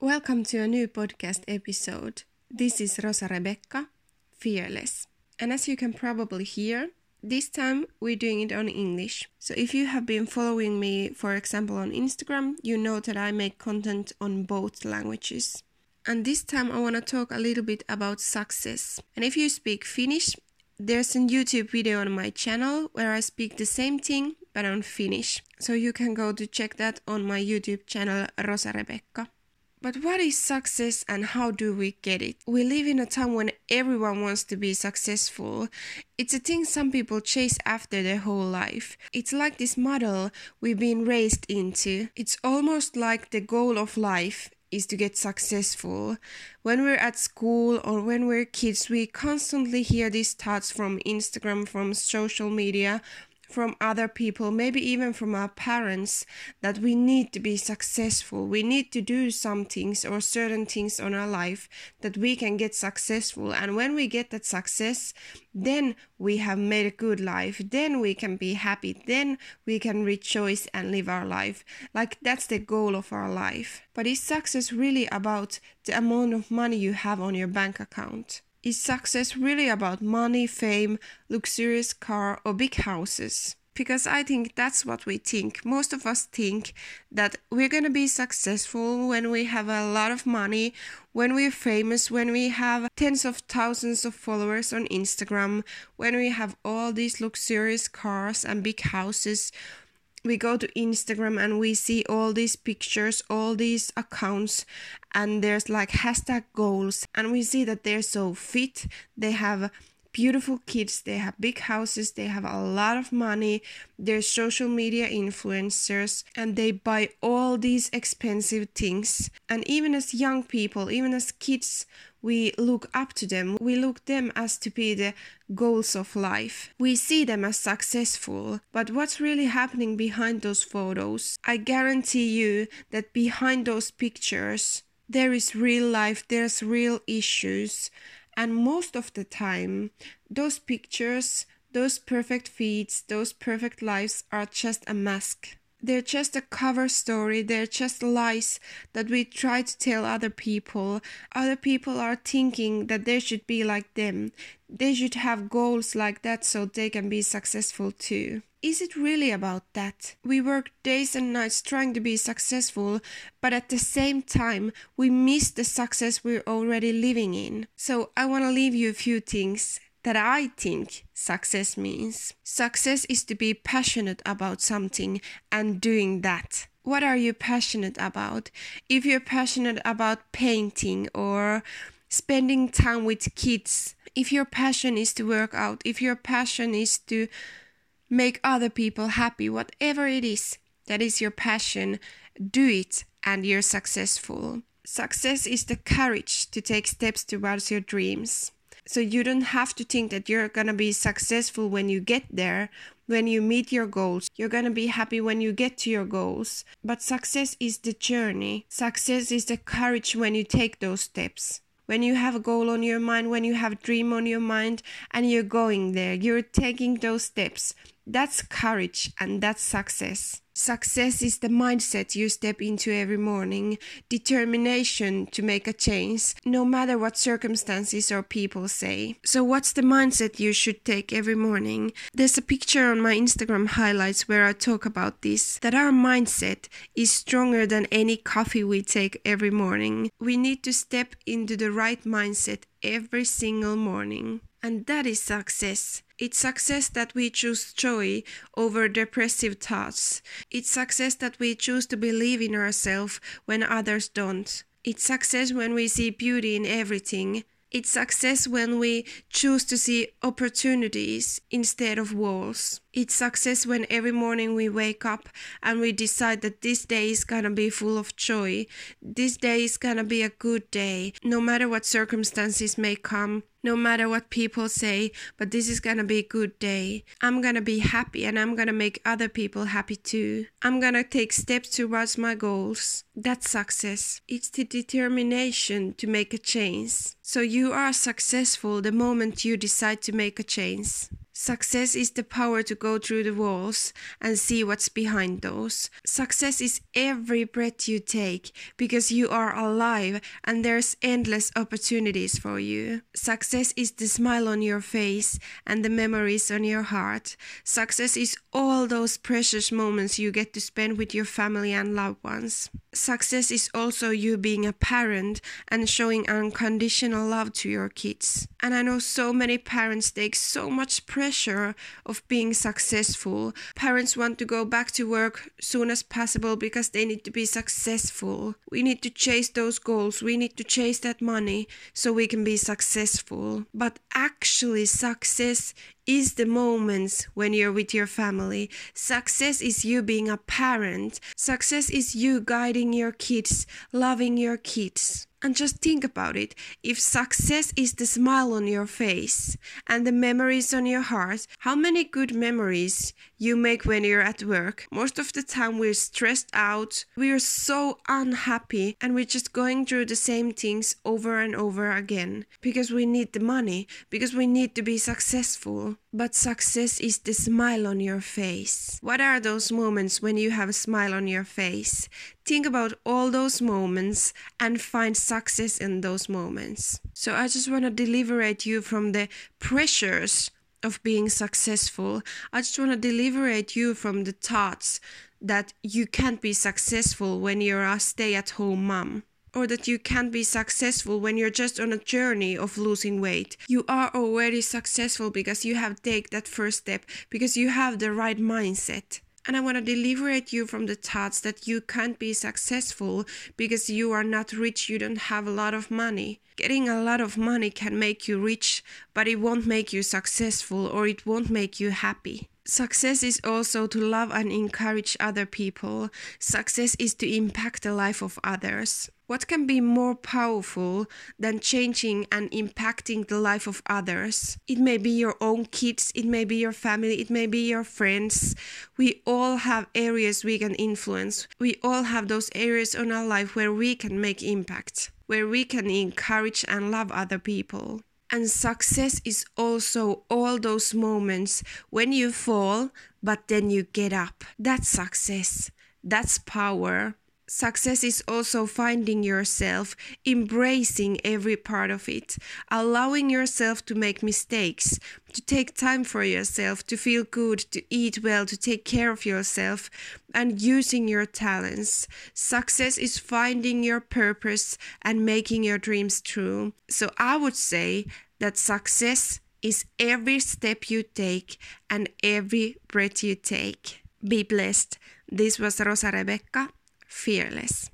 Welcome to a new podcast episode. This is Rosa Rebecca, Fearless. And as you can probably hear, this time we're doing it on English. So if you have been following me, for example, on Instagram, you know that I make content on both languages. And this time I want to talk a little bit about success. And if you speak Finnish, there's a YouTube video on my channel where I speak the same thing but on Finnish. So you can go to check that on my YouTube channel Rosa Rebecca. But what is success and how do we get it? We live in a time when everyone wants to be successful. It's a thing some people chase after their whole life. It's like this model we've been raised into. It's almost like the goal of life is to get successful. When we're at school or when we're kids, we constantly hear these thoughts from Instagram, from social media, from other people, maybe even from our parents, that we need to be successful. We need to do some things or certain things on our life that we can get successful. And when we get that success, then we have made a good life. Then we can be happy. Then we can rejoice and live our life. Like that's the goal of our life. But is success really about the amount of money you have on your bank account? Is success really about money, fame, luxurious car, or big houses? Because I think that's what we think. Most of us think that we're going to be successful when we have a lot of money, when we're famous, when we have tens of thousands of followers on Instagram, when we have all these luxurious cars and big houses, we go to Instagram and we see all these pictures, all these accounts, and there's like hashtag goals, and we see that they're so fit, they have beautiful kids, they have big houses, they have a lot of money, they're social media influencers, and they buy all these expensive things. And even as young people, even as kids, we look up to them. We look them as to be the goals of life. We see them as successful. But what's really happening behind those photos? I guarantee you that behind those pictures, there is real life, there's real issues. And most of the time, those pictures, those perfect feeds, those perfect lives are just a mask. They're just a cover story, they're just lies that we try to tell other people. Other people are thinking that they should be like them. They should have goals like that so they can be successful too. Is it really about that? We work days and nights trying to be successful, but at the same time, we miss the success we're already living in. So, I want to leave you a few things that I think success means. Success is to be passionate about something and doing that. What are you passionate about? If you're passionate about painting or spending time with kids, if your passion is to work out, if your passion is to make other people happy, whatever it is that is your passion, do it and you're successful. Success is the courage to take steps towards your dreams. So you don't have to think that you're going to be successful when you get there, when you meet your goals. You're going to be happy when you get to your goals. But success is the journey. Success is the courage when you take those steps. When you have a goal on your mind, when you have a dream on your mind and you're going there, you're taking those steps. That's courage and that's success. Success is the mindset you step into every morning, determination to make a change, no matter what circumstances or people say. So, what's the mindset you should take every morning? There's a picture on my Instagram highlights where I talk about this that our mindset is stronger than any coffee we take every morning. We need to step into the right mindset every single morning. And that is success. It's success that we choose joy over depressive thoughts. It's success that we choose to believe in ourselves when others don't. It's success when we see beauty in everything. It's success when we choose to see opportunities instead of walls. It's success when every morning we wake up and we decide that this day is gonna be full of joy. This day is gonna be a good day, no matter what circumstances may come, no matter what people say, but this is gonna be a good day. I'm gonna be happy and I'm gonna make other people happy too. I'm gonna take steps towards my goals. That's success. It's the determination to make a change. So you are successful the moment you decide to make a change. Success is the power to go through the walls and see what's behind those. Success is every breath you take because you are alive and there's endless opportunities for you. Success is the smile on your face and the memories on your heart. Success is all those precious moments you get to spend with your family and loved ones. Success is also you being a parent and showing unconditional love to your kids. And I know so many parents take so much pressure of being successful. Parents want to go back to work soon as possible because they need to be successful. We need to chase those goals. We need to chase that money so we can be successful. But actually, success is the moments when you're with your family. Success is you being a parent. Success is you guiding your kids, loving your kids. And just think about it. If success is the smile on your face and the memories on your heart, how many good memories you make when you're at work? Most of the time we're stressed out, we're so unhappy, and we're just going through the same things over and over again because we need the money, because we need to be successful. But success is the smile on your face. What are those moments when you have a smile on your face? Think about all those moments and find success in those moments. So I just want to liberate you from the pressures of being successful. I just want to liberate you from the thoughts that you can't be successful when you're a stay at home mom or that you can't be successful when you're just on a journey of losing weight. You are already successful because you have taken that first step, because you have the right mindset. And I want to liberate you from the thoughts that you can't be successful because you are not rich, you don't have a lot of money. Getting a lot of money can make you rich, but it won't make you successful or it won't make you happy. Success is also to love and encourage other people. Success is to impact the life of others. What can be more powerful than changing and impacting the life of others? It may be your own kids, it may be your family, it may be your friends. We all have areas we can influence. We all have those areas in our life where we can make impact, where we can encourage and love other people. And success is also all those moments when you fall, but then you get up. That's success. That's power. Success is also finding yourself, embracing every part of it, allowing yourself to make mistakes, to take time for yourself, to feel good, to eat well, to take care of yourself, and using your talents. Success is finding your purpose and making your dreams true. So I would say that success is every step you take and every breath you take. Be blessed. This was Rosa Rebecca fearless